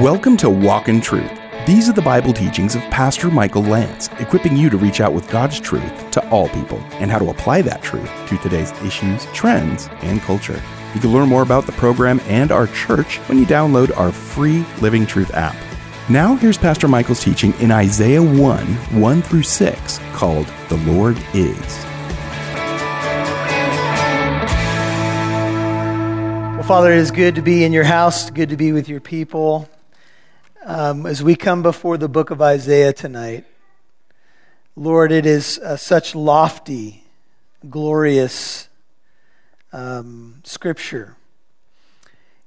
Welcome to Walk in Truth. These are the Bible teachings of Pastor Michael Lance, equipping you to reach out with God's truth to all people and how to apply that truth to today's issues, trends, and culture. You can learn more about the program and our church when you download our free Living Truth app. Now, here's Pastor Michael's teaching in Isaiah 1 1 through 6, called The Lord Is. Well, Father, it is good to be in your house, good to be with your people. Um, as we come before the book of Isaiah tonight, Lord, it is uh, such lofty, glorious um, scripture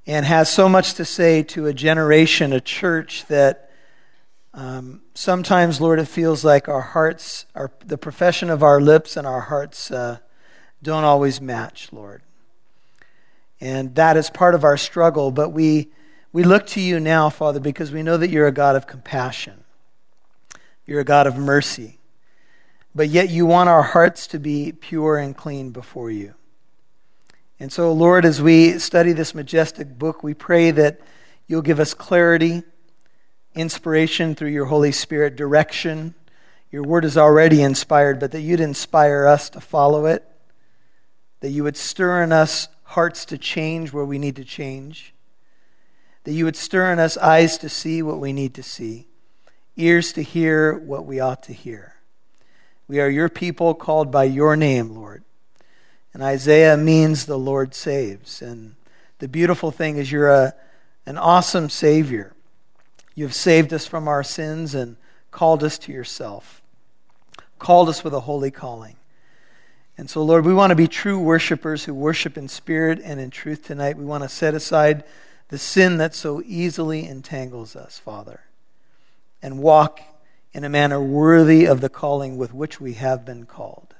and has so much to say to a generation, a church that um, sometimes, Lord, it feels like our hearts, our, the profession of our lips and our hearts uh, don't always match, Lord. And that is part of our struggle, but we we look to you now, Father, because we know that you're a God of compassion. You're a God of mercy. But yet you want our hearts to be pure and clean before you. And so, Lord, as we study this majestic book, we pray that you'll give us clarity, inspiration through your Holy Spirit, direction. Your word is already inspired, but that you'd inspire us to follow it, that you would stir in us hearts to change where we need to change that you would stir in us eyes to see what we need to see, ears to hear what we ought to hear. We are your people called by your name, Lord. And Isaiah means the Lord saves. And the beautiful thing is you're a, an awesome Savior. You've saved us from our sins and called us to yourself, called us with a holy calling. And so, Lord, we want to be true worshipers who worship in spirit and in truth tonight. We want to set aside the sin that so easily entangles us, Father, and walk in a manner worthy of the calling with which we have been called.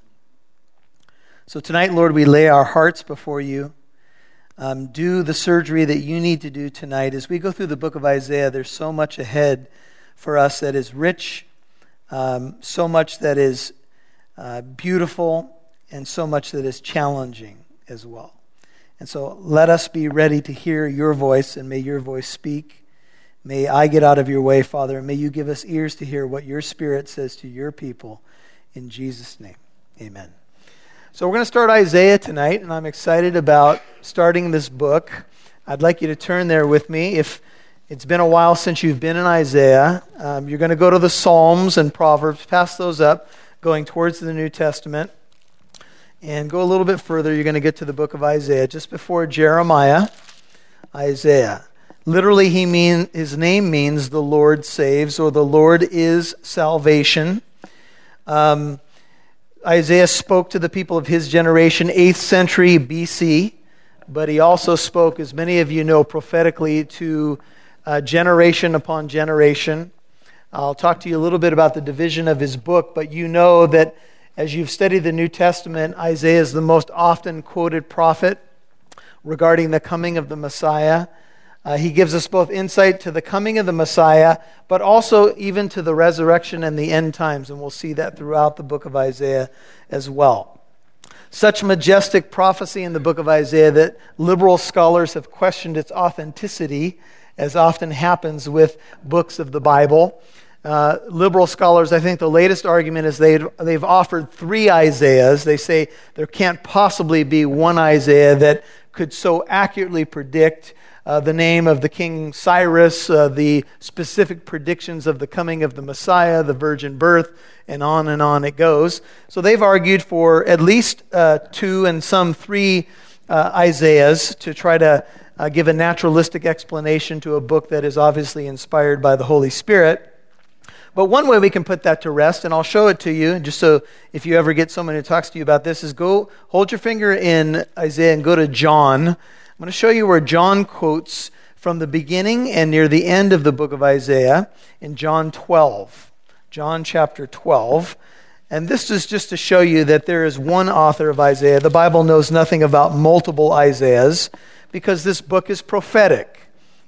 So tonight, Lord, we lay our hearts before you. Um, do the surgery that you need to do tonight. As we go through the book of Isaiah, there's so much ahead for us that is rich, um, so much that is uh, beautiful, and so much that is challenging as well. And so let us be ready to hear your voice, and may your voice speak. May I get out of your way, Father, and may you give us ears to hear what your Spirit says to your people. In Jesus' name, amen. So we're going to start Isaiah tonight, and I'm excited about starting this book. I'd like you to turn there with me. If it's been a while since you've been in Isaiah, um, you're going to go to the Psalms and Proverbs, pass those up, going towards the New Testament and go a little bit further, you're going to get to the book of Isaiah. Just before Jeremiah, Isaiah. Literally, he mean, his name means the Lord saves, or the Lord is salvation. Um, Isaiah spoke to the people of his generation, 8th century BC, but he also spoke, as many of you know, prophetically to uh, generation upon generation. I'll talk to you a little bit about the division of his book, but you know that as you've studied the New Testament, Isaiah is the most often quoted prophet regarding the coming of the Messiah. Uh, he gives us both insight to the coming of the Messiah, but also even to the resurrection and the end times. And we'll see that throughout the book of Isaiah as well. Such majestic prophecy in the book of Isaiah that liberal scholars have questioned its authenticity, as often happens with books of the Bible. Uh, liberal scholars, I think the latest argument is they they've offered three Isaiahs. They say there can't possibly be one Isaiah that could so accurately predict uh, the name of the king Cyrus, uh, the specific predictions of the coming of the Messiah, the virgin birth, and on and on it goes. So they've argued for at least uh, two and some three uh, Isaiahs to try to uh, give a naturalistic explanation to a book that is obviously inspired by the Holy Spirit. But one way we can put that to rest, and I'll show it to you, just so if you ever get someone who talks to you about this, is go hold your finger in Isaiah and go to John. I'm going to show you where John quotes from the beginning and near the end of the book of Isaiah in John 12. John chapter 12. And this is just to show you that there is one author of Isaiah. The Bible knows nothing about multiple Isaiahs because this book is prophetic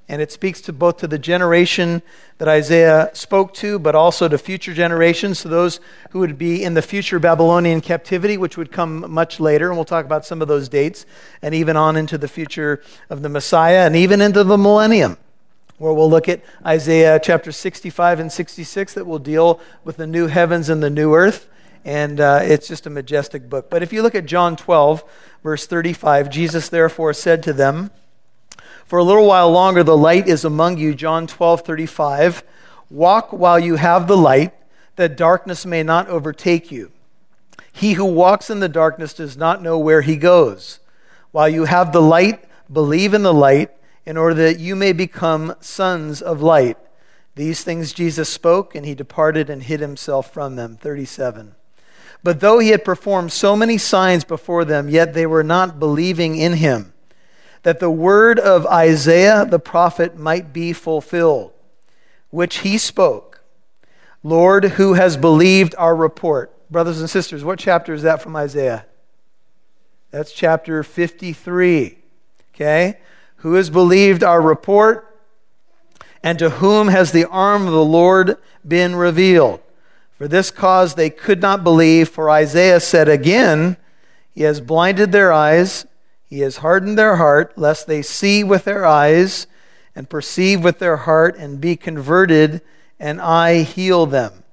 and it speaks to both to the generation that Isaiah spoke to, but also to future generations, to those who would be in the future Babylonian captivity, which would come much later, and we'll talk about some of those dates, and even on into the future of the Messiah, and even into the millennium, where we'll look at Isaiah chapter 65 and 66 that will deal with the new heavens and the new earth. And uh, it's just a majestic book. But if you look at John 12, verse 35, Jesus therefore said to them, For a little while longer the light is among you. John 12, 35. Walk while you have the light, that darkness may not overtake you. He who walks in the darkness does not know where he goes. While you have the light, believe in the light in order that you may become sons of light. These things Jesus spoke, and he departed and hid himself from them. 37. But though he had performed so many signs before them, yet they were not believing in him, that the word of Isaiah the prophet might be fulfilled, which he spoke Lord, who has believed our report? Brothers and sisters, what chapter is that from Isaiah? That's chapter 53. Okay? Who has believed our report? And to whom has the arm of the Lord been revealed? For this cause they could not believe, for Isaiah said again, He has blinded their eyes, He has hardened their heart, lest they see with their eyes and perceive with their heart and be converted, and I heal them.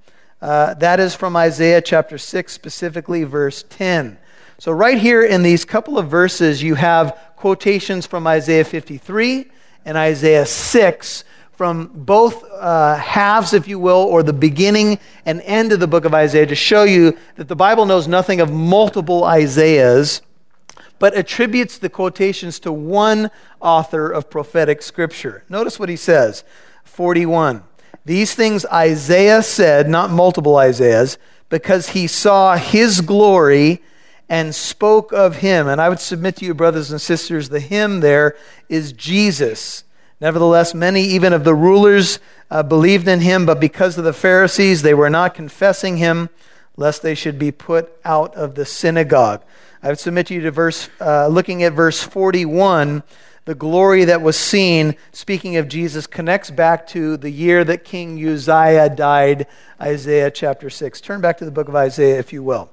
Uh, that is from Isaiah chapter 6, specifically verse 10. So, right here in these couple of verses, you have quotations from Isaiah 53 and Isaiah 6 from both uh, halves, if you will, or the beginning and end of the book of Isaiah to show you that the Bible knows nothing of multiple Isaiahs, but attributes the quotations to one author of prophetic scripture. Notice what he says 41. These things Isaiah said, not multiple Isaiahs, because he saw his glory and spoke of him. And I would submit to you, brothers and sisters, the him there is Jesus. Nevertheless, many even of the rulers uh, believed in him, but because of the Pharisees, they were not confessing him, lest they should be put out of the synagogue. I would submit to you to verse, uh, looking at verse 41, the glory that was seen, speaking of Jesus, connects back to the year that King Uzziah died, Isaiah chapter 6. Turn back to the book of Isaiah, if you will.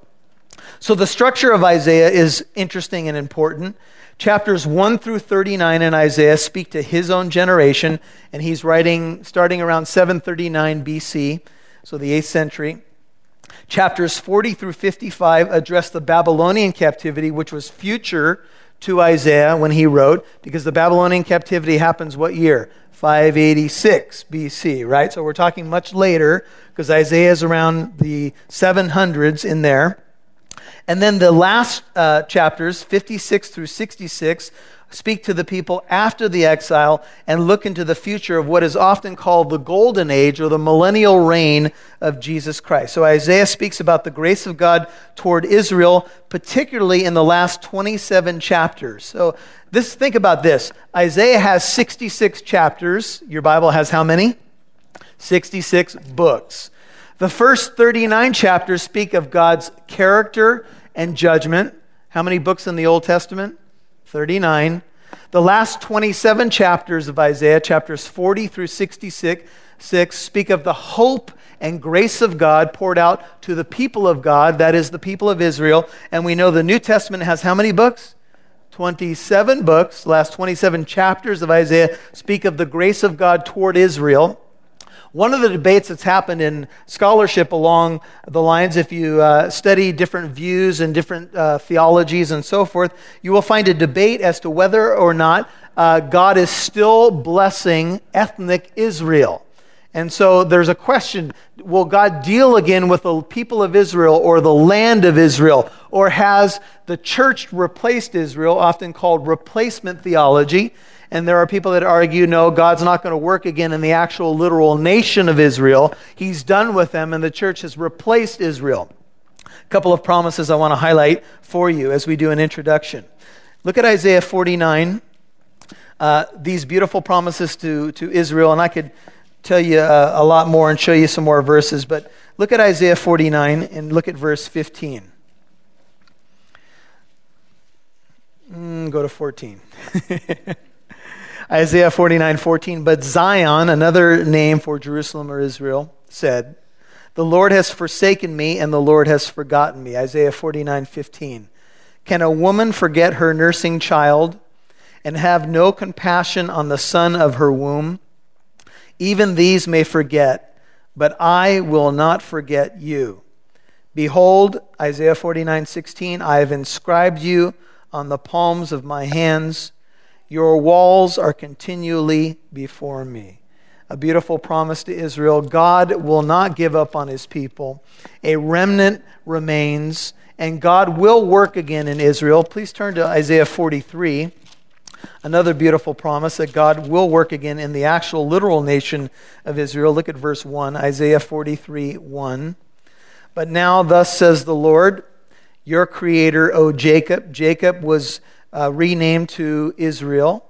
So the structure of Isaiah is interesting and important. Chapters 1 through 39 in Isaiah speak to his own generation, and he's writing starting around 739 BC, so the 8th century. Chapters 40 through 55 address the Babylonian captivity, which was future to Isaiah when he wrote, because the Babylonian captivity happens what year? 586 BC, right? So we're talking much later, because Isaiah is around the 700s in there. And then the last uh, chapters, 56 through 66, speak to the people after the exile and look into the future of what is often called the golden age or the millennial reign of Jesus Christ. So Isaiah speaks about the grace of God toward Israel, particularly in the last 27 chapters. So this think about this. Isaiah has 66 chapters. Your Bible has how many? 66 books. The first 39 chapters speak of God's character and judgment. How many books in the Old Testament? 39. The last 27 chapters of Isaiah, chapters 40 through 66, six, speak of the hope and grace of God poured out to the people of God, that is, the people of Israel. And we know the New Testament has how many books? 27 books. Last 27 chapters of Isaiah speak of the grace of God toward Israel. One of the debates that's happened in scholarship along the lines, if you uh, study different views and different uh, theologies and so forth, you will find a debate as to whether or not uh, God is still blessing ethnic Israel. And so there's a question will God deal again with the people of Israel or the land of Israel? Or has the church replaced Israel, often called replacement theology? And there are people that argue, no, God's not going to work again in the actual literal nation of Israel. He's done with them, and the church has replaced Israel. A couple of promises I want to highlight for you as we do an introduction. Look at Isaiah 49. Uh, these beautiful promises to, to Israel, and I could tell you uh, a lot more and show you some more verses, but look at Isaiah 49 and look at verse 15. Mm, go to 14. Isaiah 49 14. But Zion, another name for Jerusalem or Israel, said, The Lord has forsaken me, and the Lord has forgotten me. Isaiah 49 15. Can a woman forget her nursing child and have no compassion on the son of her womb? Even these may forget, but I will not forget you. Behold, Isaiah 49 16, I have inscribed you on the palms of my hands. Your walls are continually before me. A beautiful promise to Israel. God will not give up on his people. A remnant remains, and God will work again in Israel. Please turn to Isaiah 43. Another beautiful promise that God will work again in the actual literal nation of Israel. Look at verse 1, Isaiah 43 1. But now, thus says the Lord, your creator, O Jacob. Jacob was uh, renamed to Israel.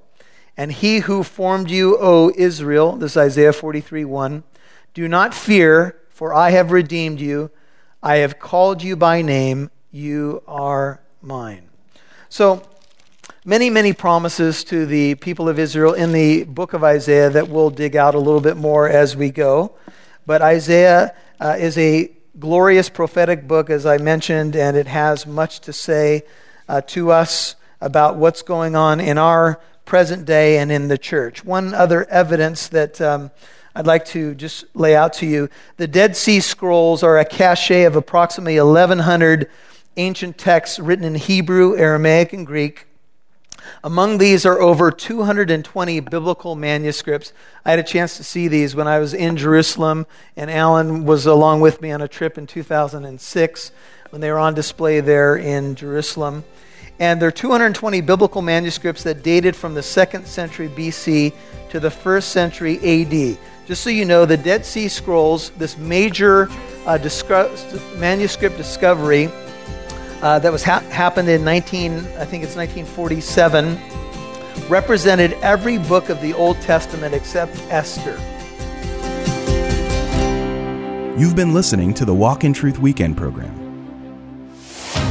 And he who formed you, O Israel, this is Isaiah 43 1, do not fear, for I have redeemed you. I have called you by name. You are mine. So, many, many promises to the people of Israel in the book of Isaiah that we'll dig out a little bit more as we go. But Isaiah uh, is a glorious prophetic book, as I mentioned, and it has much to say uh, to us about what's going on in our present day and in the church. One other evidence that um, I'd like to just lay out to you the Dead Sea Scrolls are a cache of approximately 1,100 ancient texts written in Hebrew, Aramaic, and Greek. Among these are over 220 biblical manuscripts. I had a chance to see these when I was in Jerusalem, and Alan was along with me on a trip in 2006 when they were on display there in Jerusalem. And there are 220 biblical manuscripts that dated from the second century BC to the first century AD. Just so you know, the Dead Sea Scrolls, this major uh, manuscript discovery, uh, that was ha- happened in 19, I think it's 1947, represented every book of the Old Testament except Esther. You've been listening to the Walk in Truth Weekend program.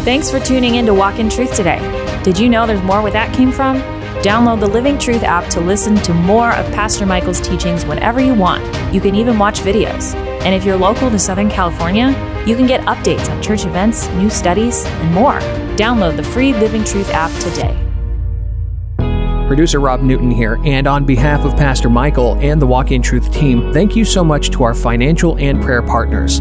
Thanks for tuning in to Walk in Truth today. Did you know there's more where that came from? Download the Living Truth app to listen to more of Pastor Michael's teachings whenever you want. You can even watch videos. And if you're local to Southern California, you can get updates on church events, new studies, and more. Download the free Living Truth app today. Producer Rob Newton here, and on behalf of Pastor Michael and the Walk in Truth team, thank you so much to our financial and prayer partners.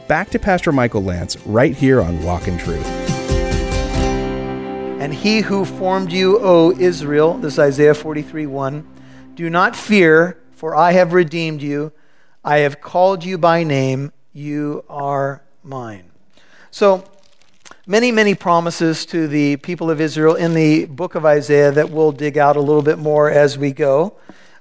back to Pastor Michael Lance right here on Walk in Truth. And he who formed you, O Israel, this is Isaiah 43 1, do not fear, for I have redeemed you. I have called you by name. You are mine. So, many, many promises to the people of Israel in the book of Isaiah that we'll dig out a little bit more as we go.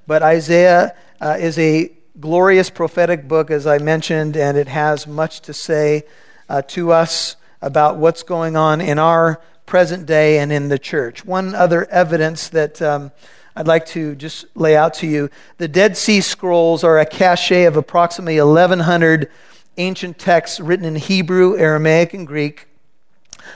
But Isaiah uh, is a glorious prophetic book, as I mentioned, and it has much to say uh, to us about what's going on in our present day and in the church. One other evidence that um, I'd like to just lay out to you the Dead Sea Scrolls are a cache of approximately 1,100 ancient texts written in Hebrew, Aramaic, and Greek.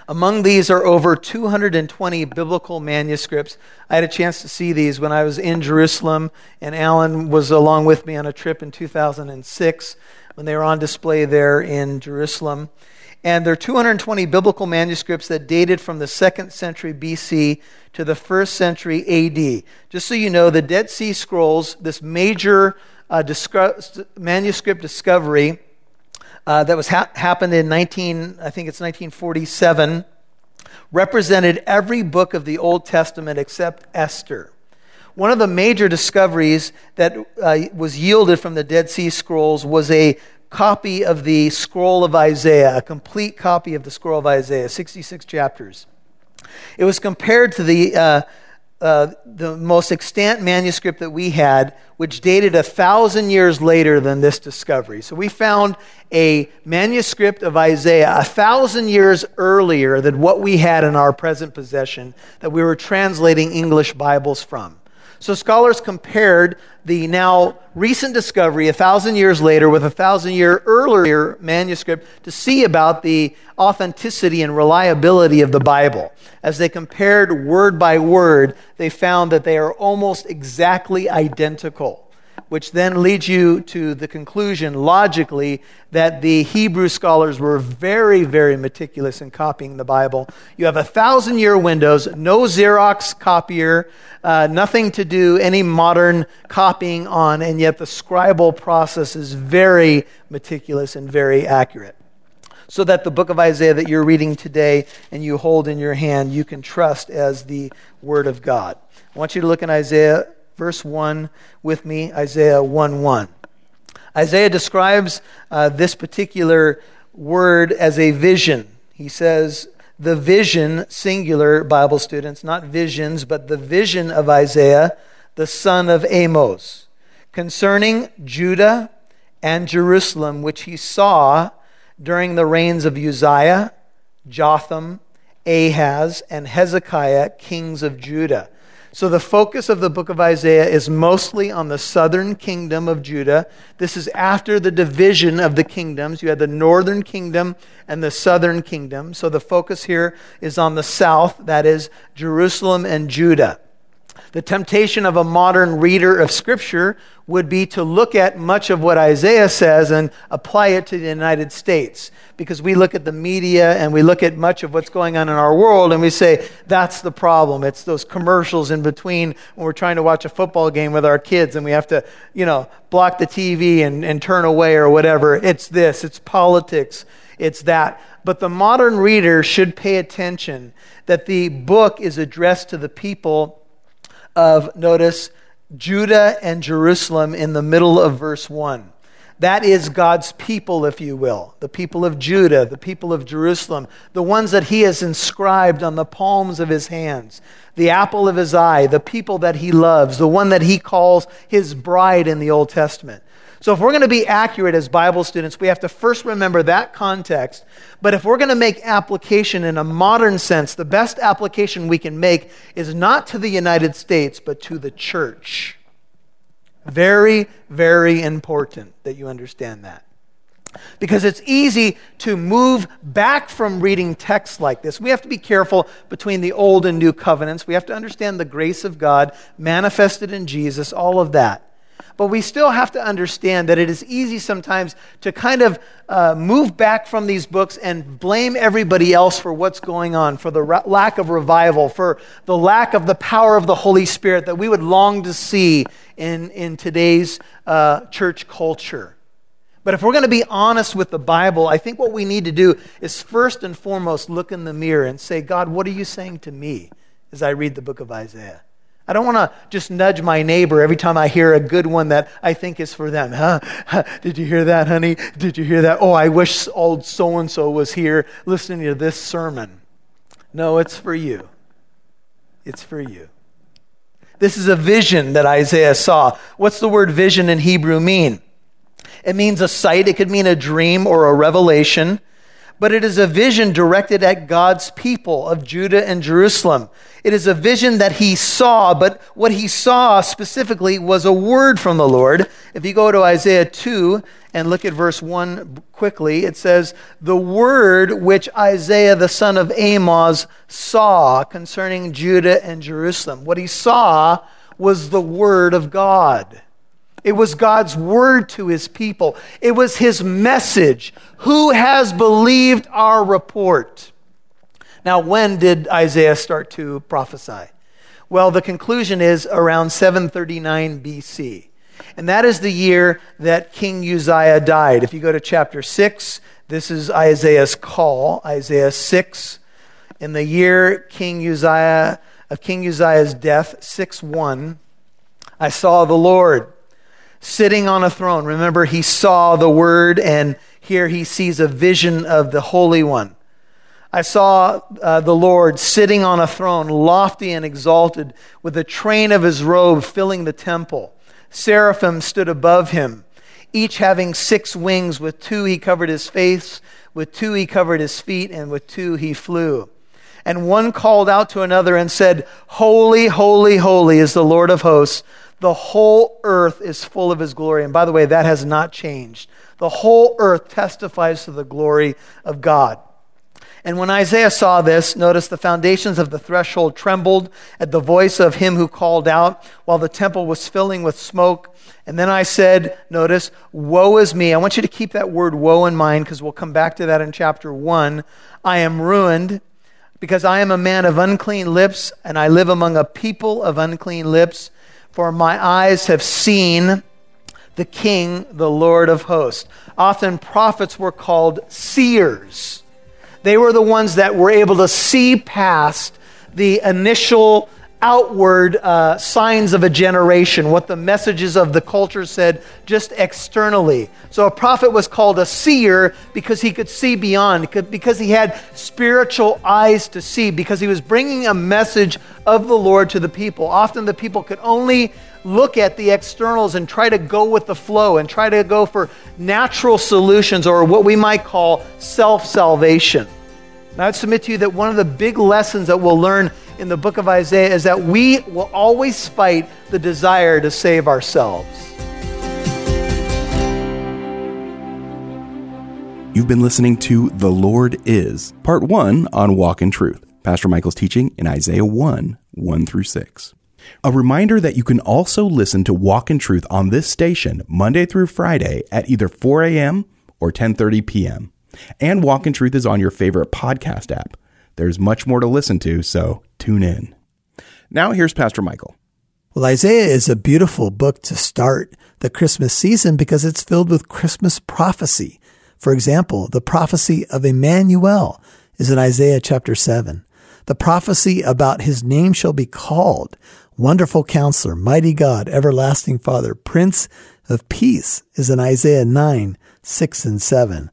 Among these are over 220 biblical manuscripts. I had a chance to see these when I was in Jerusalem, and Alan was along with me on a trip in 2006 when they were on display there in Jerusalem. And there are 220 biblical manuscripts that dated from the second century BC to the first century AD. Just so you know, the Dead Sea Scrolls, this major uh, manuscript discovery, uh, that was ha- happened in 19, I think it's 1947, represented every book of the Old Testament except Esther. One of the major discoveries that uh, was yielded from the Dead Sea Scrolls was a copy of the scroll of Isaiah, a complete copy of the scroll of Isaiah, 66 chapters. It was compared to the, uh, uh, the most extant manuscript that we had, which dated a thousand years later than this discovery. So we found a manuscript of Isaiah a thousand years earlier than what we had in our present possession that we were translating English Bibles from. So scholars compared the now recent discovery a thousand years later with a thousand year earlier manuscript to see about the authenticity and reliability of the Bible. As they compared word by word, they found that they are almost exactly identical which then leads you to the conclusion, logically, that the Hebrew scholars were very, very meticulous in copying the Bible. You have a thousand year windows, no Xerox copier, uh, nothing to do any modern copying on, and yet the scribal process is very meticulous and very accurate. So that the book of Isaiah that you're reading today and you hold in your hand, you can trust as the Word of God. I want you to look in Isaiah verse 1 with me, Isaiah 1 1. Isaiah describes uh, this particular word as a vision. He says, the vision, singular Bible students, not visions, but the vision of Isaiah, the son of Amos, concerning Judah and Jerusalem, which he saw during the reigns of Uzziah, Jotham, Ahaz, and Hezekiah, kings of Judah. So, the focus of the book of Isaiah is mostly on the southern kingdom of Judah. This is after the division of the kingdoms. You had the northern kingdom and the southern kingdom. So, the focus here is on the south, that is, Jerusalem and Judah. The temptation of a modern reader of Scripture would be to look at much of what Isaiah says and apply it to the United States. Because we look at the media and we look at much of what's going on in our world and we say, that's the problem. It's those commercials in between when we're trying to watch a football game with our kids and we have to, you know, block the TV and, and turn away or whatever. It's this, it's politics, it's that. But the modern reader should pay attention that the book is addressed to the people of, notice, Judah and Jerusalem in the middle of verse 1. That is God's people, if you will. The people of Judah, the people of Jerusalem, the ones that he has inscribed on the palms of his hands, the apple of his eye, the people that he loves, the one that he calls his bride in the Old Testament. So, if we're going to be accurate as Bible students, we have to first remember that context. But if we're going to make application in a modern sense, the best application we can make is not to the United States, but to the church. Very, very important that you understand that. Because it's easy to move back from reading texts like this. We have to be careful between the old and new covenants. We have to understand the grace of God manifested in Jesus, all of that. But we still have to understand that it is easy sometimes to kind of uh, move back from these books and blame everybody else for what's going on, for the lack of revival, for the lack of the power of the Holy Spirit that we would long to see in, in today's uh, church culture. But if we're going to be honest with the Bible, I think what we need to do is first and foremost look in the mirror and say, God, what are you saying to me as I read the book of Isaiah? I don't want to just nudge my neighbor every time I hear a good one that I think is for them. Huh? Did you hear that, honey? Did you hear that? Oh, I wish old so and so was here listening to this sermon. No, it's for you. It's for you. This is a vision that Isaiah saw. What's the word vision in Hebrew mean? It means a sight, it could mean a dream or a revelation but it is a vision directed at God's people of Judah and Jerusalem. It is a vision that he saw, but what he saw specifically was a word from the Lord. If you go to Isaiah 2 and look at verse 1 quickly, it says, The word which Isaiah the son of Amos saw concerning Judah and Jerusalem. What he saw was the word of God. It was God's word to his people. It was his message. Who has believed our report? Now, when did Isaiah start to prophesy? Well, the conclusion is around 739 BC. And that is the year that King Uzziah died. If you go to chapter 6, this is Isaiah's call, Isaiah 6. In the year King Uzziah of King Uzziah's death, 6 1, I saw the Lord sitting on a throne. Remember, he saw the Word, and here he sees a vision of the Holy One. I saw uh, the Lord sitting on a throne, lofty and exalted, with the train of his robe filling the temple. Seraphim stood above him, each having six wings. With two he covered his face, with two he covered his feet, and with two he flew. And one called out to another and said, Holy, holy, holy is the Lord of hosts. The whole earth is full of his glory. And by the way, that has not changed. The whole earth testifies to the glory of God. And when Isaiah saw this, notice the foundations of the threshold trembled at the voice of him who called out while the temple was filling with smoke. And then I said, notice, woe is me. I want you to keep that word woe in mind because we'll come back to that in chapter 1. I am ruined because I am a man of unclean lips and I live among a people of unclean lips. For my eyes have seen the King, the Lord of hosts. Often prophets were called seers they were the ones that were able to see past the initial outward uh, signs of a generation, what the messages of the culture said just externally. So a prophet was called a seer because he could see beyond, because he had spiritual eyes to see, because he was bringing a message of the Lord to the people. Often the people could only look at the externals and try to go with the flow and try to go for natural solutions or what we might call self salvation. I would submit to you that one of the big lessons that we'll learn in the book of Isaiah is that we will always fight the desire to save ourselves. You've been listening to The Lord Is, Part 1 on Walk in Truth. Pastor Michael's teaching in Isaiah 1 1 through 6. A reminder that you can also listen to Walk in Truth on this station Monday through Friday at either 4 a.m. or 10:30 p.m. And Walk in Truth is on your favorite podcast app. There's much more to listen to, so tune in. Now here's Pastor Michael. Well, Isaiah is a beautiful book to start the Christmas season because it's filled with Christmas prophecy. For example, the prophecy of Emmanuel is in Isaiah chapter 7. The prophecy about his name shall be called Wonderful Counselor, Mighty God, Everlasting Father, Prince of Peace is in Isaiah 9, 6 and 7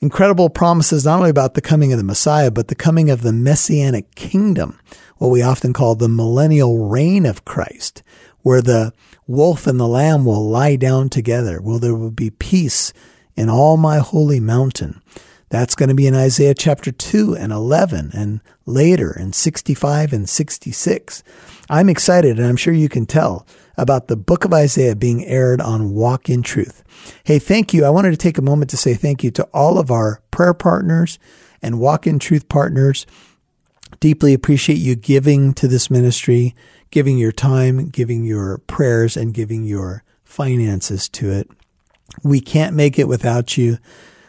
incredible promises not only about the coming of the Messiah, but the coming of the messianic kingdom, what we often call the millennial reign of Christ, where the wolf and the lamb will lie down together, where there will be peace in all my holy mountain. That's going to be in Isaiah chapter 2 and 11 and later in 65 and 66. I'm excited and I'm sure you can tell about the book of Isaiah being aired on Walk in Truth. Hey, thank you. I wanted to take a moment to say thank you to all of our prayer partners and Walk in Truth partners. Deeply appreciate you giving to this ministry, giving your time, giving your prayers, and giving your finances to it. We can't make it without you.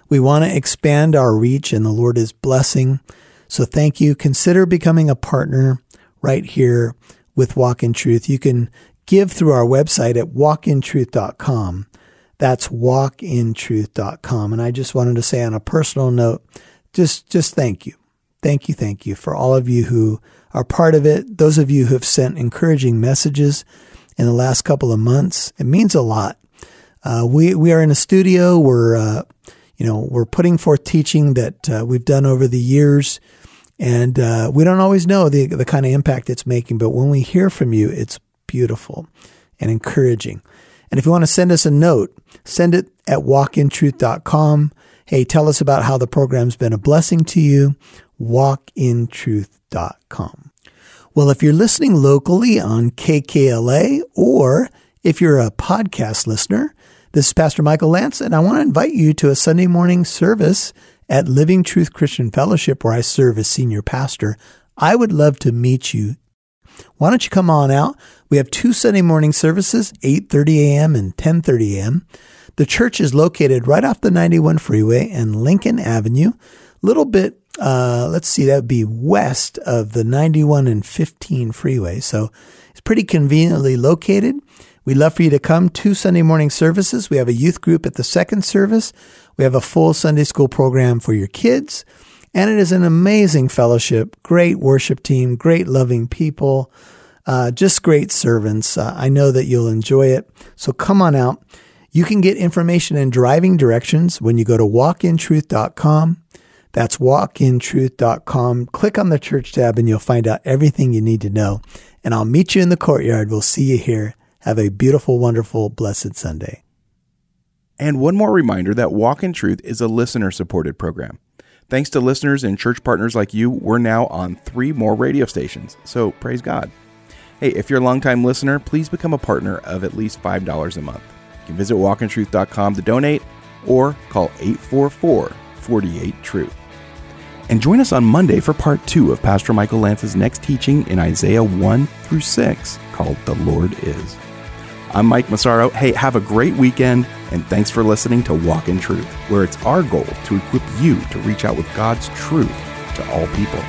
We want to expand our reach, and the Lord is blessing. So thank you. Consider becoming a partner right here with Walk in Truth. You can give through our website at walkintruth.com. That's walkintruth.com. And I just wanted to say on a personal note, just, just thank you. Thank you. Thank you for all of you who are part of it. Those of you who have sent encouraging messages in the last couple of months. It means a lot. Uh, we, we are in a studio. We're, uh, you know, we're putting forth teaching that uh, we've done over the years. And uh, we don't always know the, the kind of impact it's making, but when we hear from you, it's beautiful and encouraging. And if you want to send us a note, send it at walkintruth.com. Hey, tell us about how the program's been a blessing to you. Walkintruth.com. Well, if you're listening locally on KKLA or if you're a podcast listener, this is Pastor Michael Lance, and I want to invite you to a Sunday morning service at Living Truth Christian Fellowship, where I serve as senior pastor. I would love to meet you why don't you come on out? We have two Sunday morning services, 8:30 a.m. and 10:30 a.m. The church is located right off the 91 freeway and Lincoln Avenue, a little bit uh, let's see, that would be west of the 91 and 15 freeway. So it's pretty conveniently located. We'd love for you to come to Sunday morning services. We have a youth group at the second service. We have a full Sunday school program for your kids. And it is an amazing fellowship, great worship team, great loving people. Uh, just great servants. Uh, I know that you'll enjoy it. So come on out. You can get information and driving directions when you go to walkintruth.com. That's walkintruth.com. Click on the church tab and you'll find out everything you need to know. And I'll meet you in the courtyard. We'll see you here. Have a beautiful, wonderful, blessed Sunday. And one more reminder that Walk in Truth is a listener supported program. Thanks to listeners and church partners like you, we're now on three more radio stations. So praise God. Hey, if you're a longtime listener, please become a partner of at least $5 a month. You can visit walkintruth.com to donate or call 844 48 Truth. And join us on Monday for part two of Pastor Michael Lance's next teaching in Isaiah 1 through 6 called The Lord Is. I'm Mike Massaro. Hey, have a great weekend, and thanks for listening to Walk in Truth, where it's our goal to equip you to reach out with God's truth to all people.